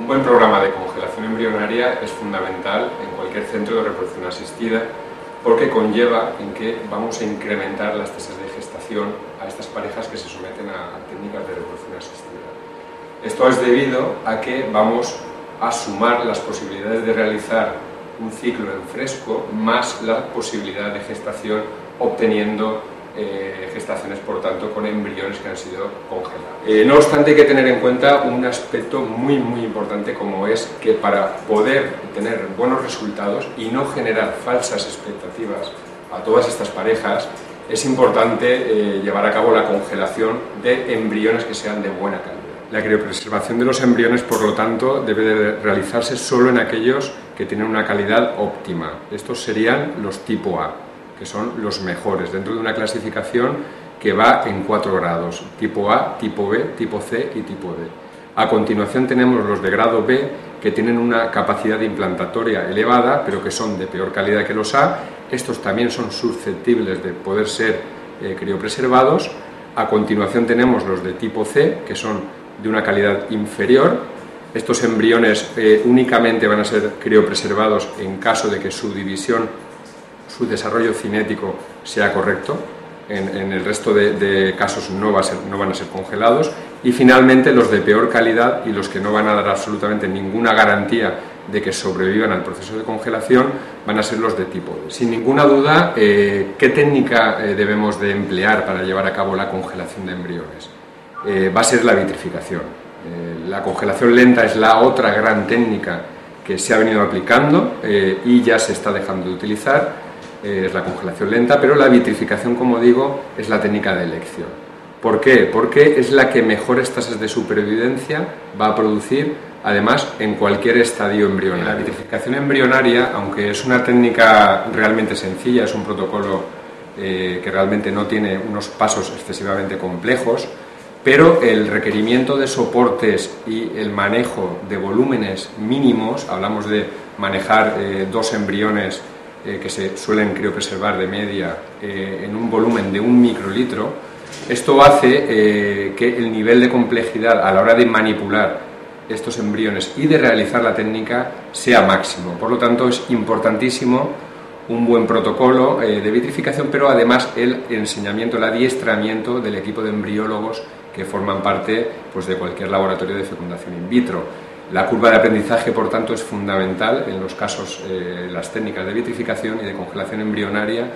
Un buen programa de congelación embrionaria es fundamental en cualquier centro de reproducción asistida porque conlleva en que vamos a incrementar las tasas de gestación a estas parejas que se someten a técnicas de reproducción asistida. Esto es debido a que vamos a sumar las posibilidades de realizar un ciclo en fresco más la posibilidad de gestación obteniendo eh, gestaciones, por tanto, con embriones que han sido congelados. Eh, no obstante, hay que tener en cuenta un aspecto muy, muy importante como es que para poder tener buenos resultados y no generar falsas expectativas a todas estas parejas, es importante eh, llevar a cabo la congelación de embriones que sean de buena calidad. La criopreservación de los embriones, por lo tanto, debe de realizarse solo en aquellos que tienen una calidad óptima. Estos serían los tipo A, que son los mejores, dentro de una clasificación que va en cuatro grados, tipo A, tipo B, tipo C y tipo D. A continuación tenemos los de grado B, que tienen una capacidad implantatoria elevada, pero que son de peor calidad que los A. Estos también son susceptibles de poder ser eh, criopreservados. A continuación tenemos los de tipo C, que son de una calidad inferior. Estos embriones eh, únicamente van a ser criopreservados en caso de que su división, su desarrollo cinético sea correcto. En, el resto de, casos no, va a ser, no van a ser congelados. Y finalmente los de peor calidad y los que no van a dar absolutamente ninguna garantía de que sobrevivan al proceso de congelación van a ser los de tipo. Sin ninguna duda, eh, ¿qué técnica eh, debemos de emplear para llevar a cabo la congelación de embriones? Eh, va a ser la vitrificación. La congelación lenta es la otra gran técnica que se ha venido aplicando y ya se está dejando de utilizar, es la congelación lenta, pero la vitrificación, como digo, es la técnica de elección. ¿Por qué? Porque es la que mejores tasas de supervivencia va a producir, además, en cualquier estadio embrionario. La vitrificación embrionaria, aunque es una técnica realmente sencilla, es un protocolo que realmente no tiene unos pasos excesivamente complejos, pero el requerimiento de soportes y el manejo de volúmenes mínimos, hablamos de manejar eh, dos embriones eh, que se suelen criopreservar de media eh, en un volumen de un microlitro, esto hace que el nivel de complejidad a la hora de manipular estos embriones y de realizar la técnica sea máximo. Por lo tanto, es importantísimo un buen protocolo de vitrificación, pero además el enseñamiento, el adiestramiento del equipo de embriólogos que forman parte pues, de cualquier laboratorio de fecundación in vitro. La curva de aprendizaje, por tanto, es fundamental en los casos, eh, las técnicas de vitrificación y de congelación embrionaria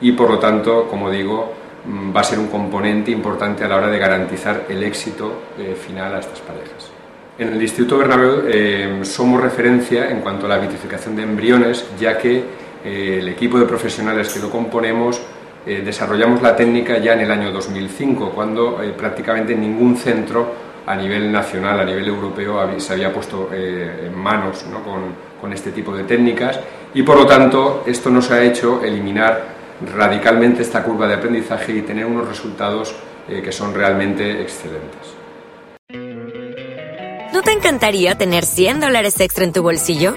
y, por lo tanto, como digo, mm, va a ser un componente importante a la hora de garantizar el éxito eh, final a estas parejas. En el Instituto Bernabéu eh, somos referencia en cuanto a la vitrificación de embriones, ya que el equipo de profesionales que lo componemos eh, desarrollamos la técnica ya en el año 2005, cuando eh, prácticamente ningún centro a nivel nacional, a nivel europeo, se había puesto eh, en manos con, con, este tipo de técnicas y por lo tanto esto nos ha hecho eliminar radicalmente esta curva de aprendizaje y tener unos resultados que son realmente excelentes. ¿No te encantaría tener 100 dólares extra en tu bolsillo?